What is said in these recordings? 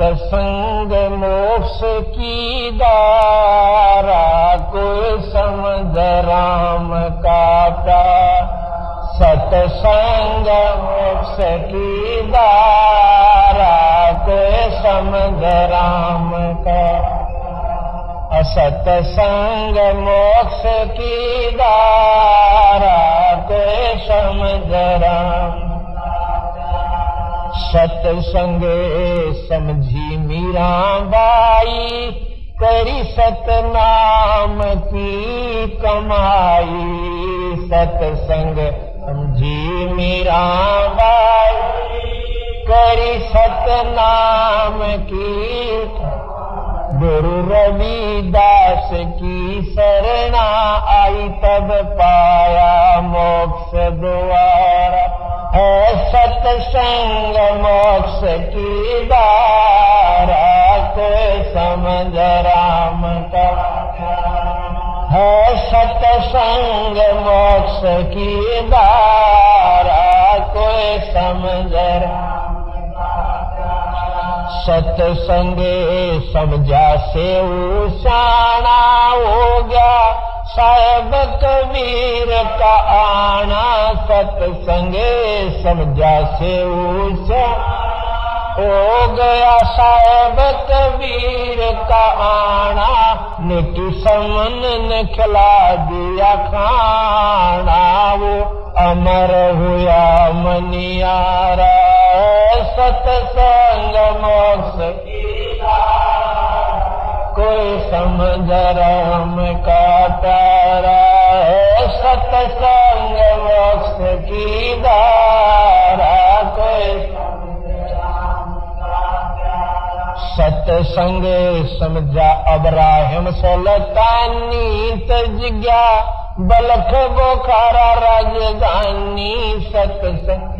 सतसंग मोक्ष की दारा कोई समझ राम का सतसंग मोक्ष की दारा कोई समझ राम का असतसंग मोक्ष की दारा कोई समझ राम सतसंगे समझी मीरा बाई करी सतनाम की कमाई। सतसंग समझी मीरा बाई करी सतनाम की गुरु रविदास की शरणा आई तब पाया मोक्ष द्वारा है सत्संग मोक्ष की को समझ राम का। है सत्संग मोक्ष की को समझ राम सत्संगे समझा से उसाना हो गया। साहेब कबीर का आना सत्संगे समझा से उसा हो गया साहेब कबीर का आना निकी समन ने खिला दिया खाना। वो अमर हुआ मनियारा, सत्संग मोक्ष समझ राम का प्यारा है सत्संग मोक्ष की दारा कोई सत्संग समझा अब्राहिम सोलतानी तज गया बलख बोखारा राजधानी सत्संग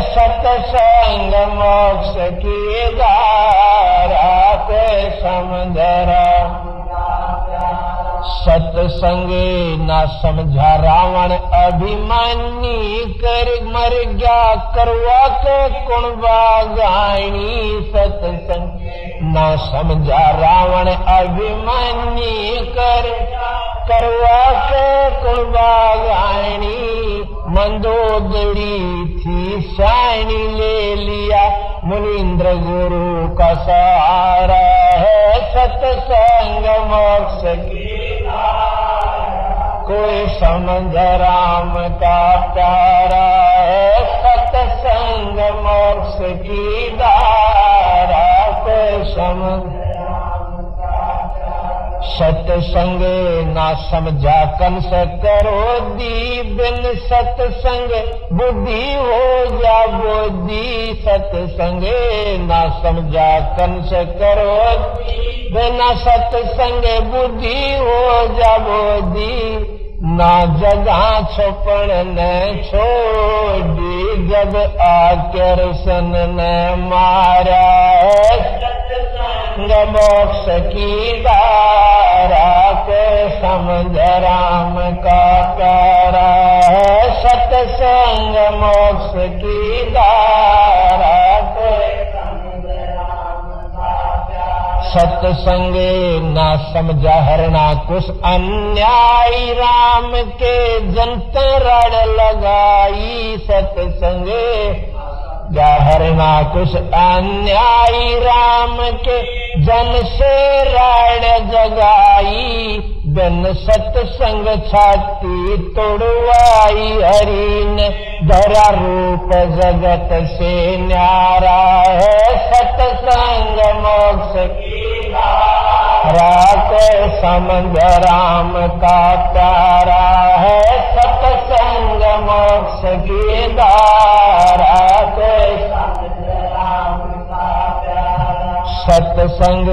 सतसंग मोक्ष की दारा कोई समझ राम सत्संगे न समझा रावण अभिमानी कर मर गया, करवा के कुणबा गायनी सत्संग। न समझा रावण अभिमानी कर, करवा के कुणबा गायनी मंदोदड़ी थी शायनी ले लिया, मुनिंद्र गुरु का सहारा है सत्संग मोक्ष की। कोई समझ राम का प्यारा सत्संग मोक्ष की दारा कोई समझ सत्संग ना समझा कंस करो दी बिन सत्संग बुद्धि हो जा बोधी सत्संग ना समझा कंस करो बिना सत्संग बुद्धि हो जा बोधी ना जगह छुपण न छोड़ी जब आकर सन न मारा मोक्ष की दारा के समझ राम का है सत्संग मोक्ष की दारा के सत्संगे ना समझा हरना कुछ। अन्यायी राम के जनता रड़ लगाई सत्संगे। हरना कुछ। अन्यायी राम के जन से राण जगाई। सत्संग छाती तोड़वाई हरि ने धरा रूप जगत से न्यारा है सत्संग मोक्ष रात समझ राम का प्यारा है सत्संग मोक्ष की दारा सत्संग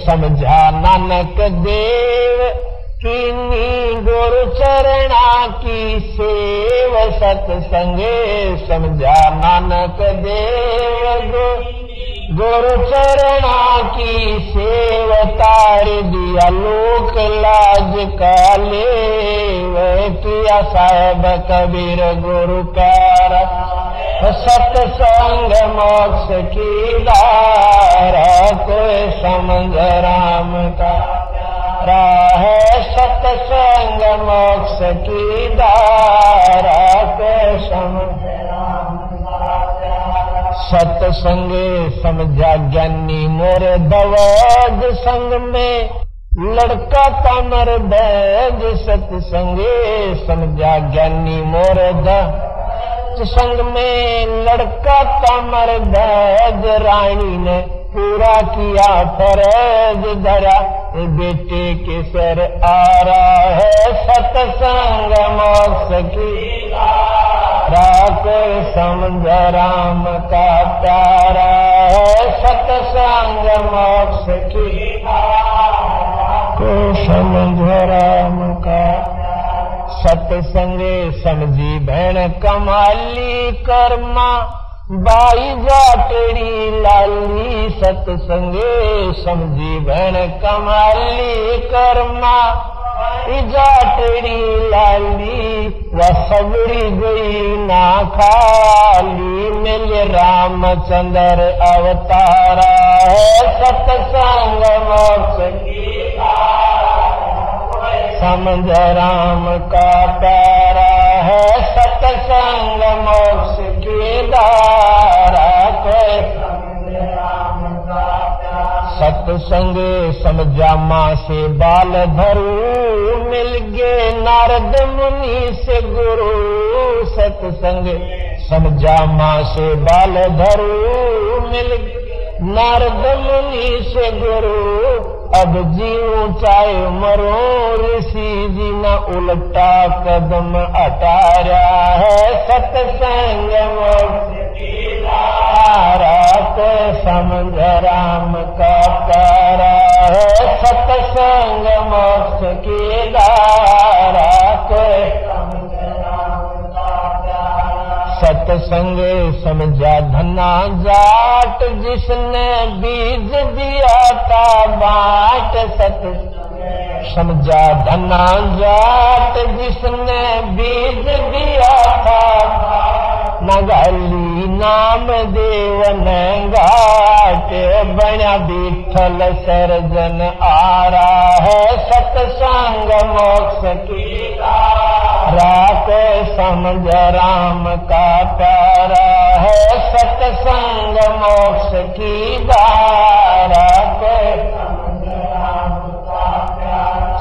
समझा नानक देव गुरु चरणा की सेव सत्संगे समझा नानक देव गुरु चरणा की सेव तार दिया लोक लाज काले किया साहेब कबीर गुरु प्यारा। सत्संग मोक्ष की दारा कोई समझ राम का राह सतसंग मोक्ष की दारा के सत्संगे समझा ज्ञानी मोर दवाज संग में। लड़का कमर बैज सत्संगे समझा ज्ञानी मोर द। संग में लड़का कमर बैज रानी ने पूरा किया फरज धरा बेटे के सर आ रहा है सत्संग मोक्ष की प्यारा है सत्संग मोक्ष की समझ राम का सत्संगे समझी भेण कमाली कर्मा बाई जाटड़ी लाली सत्संगे समझी भेण कमाली कर्मा जाटड़ी लाली व ना खाली। मिल रामचंद्र अवतारा है सत्संग समझ राम का प्यारा है सत्संग मोक्ष सत्संग समझा माँ से बाल धरू मिल गए नारद मुनि से गुरु। सत्संग समझा माँ से बाल धरू मिल नारद मुनि से गुरु। अब जीव चाहे मरो, ऋषि जी न उल्टा कदम अटारा है। सत्संग को समझ राम का प्यारा है। सत्संग मोक्ष की दारा को सत्संग समझा धना जाट, जिसने बीज दिया था बाट। सत समझा धना जाट, जिसने बीज दिया था नगली नाम देव घाट बना विठल सर्जन आ रहा है सत्संग मोक्ष की रात समझ राम का प्यारा है सत्संग मोक्ष की दारा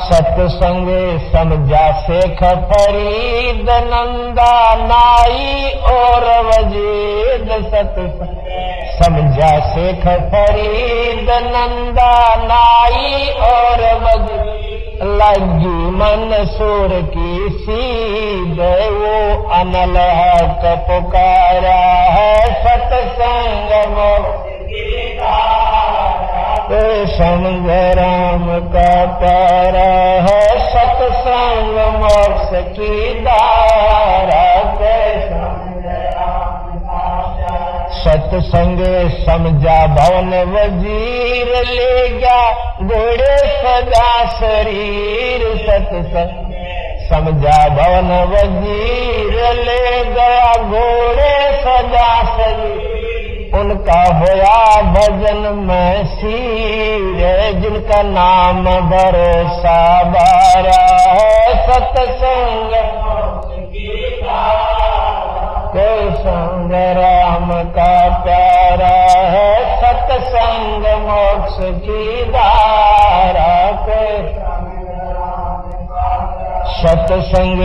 सत्संग समझा शेख फरीद नंदा नाई और वजीद सत्संग। समझा शेख फरीद नंदा नाई और वजीद। लगी मंसूर की सीध वो अनल है सत्संग प्यारा है सत्संग दारा सत्संग समझा भवन वजीर ले गया घोड़े सदा शरीर सत्संग समझा भवन वजीर ले गया घोड़े सदा शरीर उनका होया भजन में सीर, जिनका नाम भरोसा बारा है। सत्संग संग राम का प्यारा है। सत्संग मोक्ष की दारा कोई सत्संग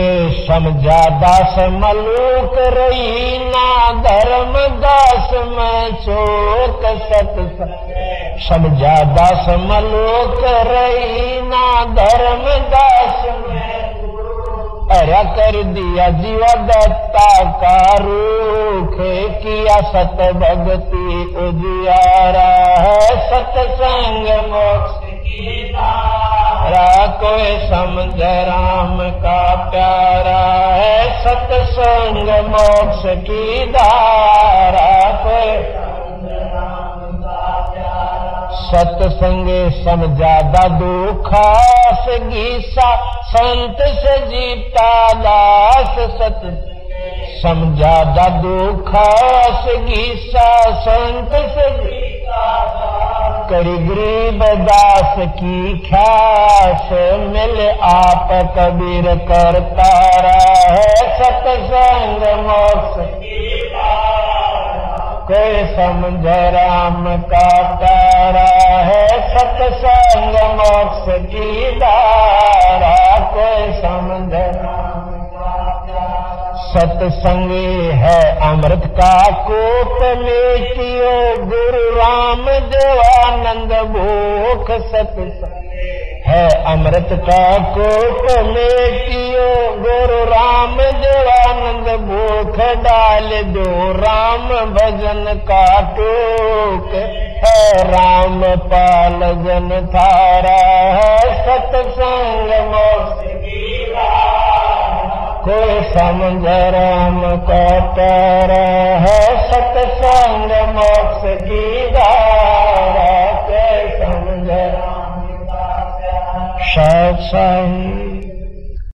समझा दास मलूक रही ना धर्म दास में चोक सत्संग। समझा दास मलूक रही ना धर्म दास में अरा कर दिया जीवा दत्ता का रूख किया सत उजियारा है सत्संग कोई समझ राम का प्यारा है सत्संग मोक्ष की धारा। कोई सत्संग समझा दुखा से गीसा संत से जीता दास सत। समझा दुखा से गीसा संत से जीता करी गरीब दास की ख्यास मिल आप कबीर करता रहे। सतसंग मोक्ष कोई समझ राम का तारा है सतसंग मोक्ष की धारा कोई समझ राम सत्संगी है अमृत का कोप लेटियो। गुरु राम देवानंद भूख सत्संग है अमृत का कोप लेटियो। गुरु राम देवानंद भूख डाल दो। राम भजन का टोक है। राम पाल जन थारा है। सत्संग कोई समझ राम का तारा है सत्संग मोक्ष की धारा कोई समझ राम का साही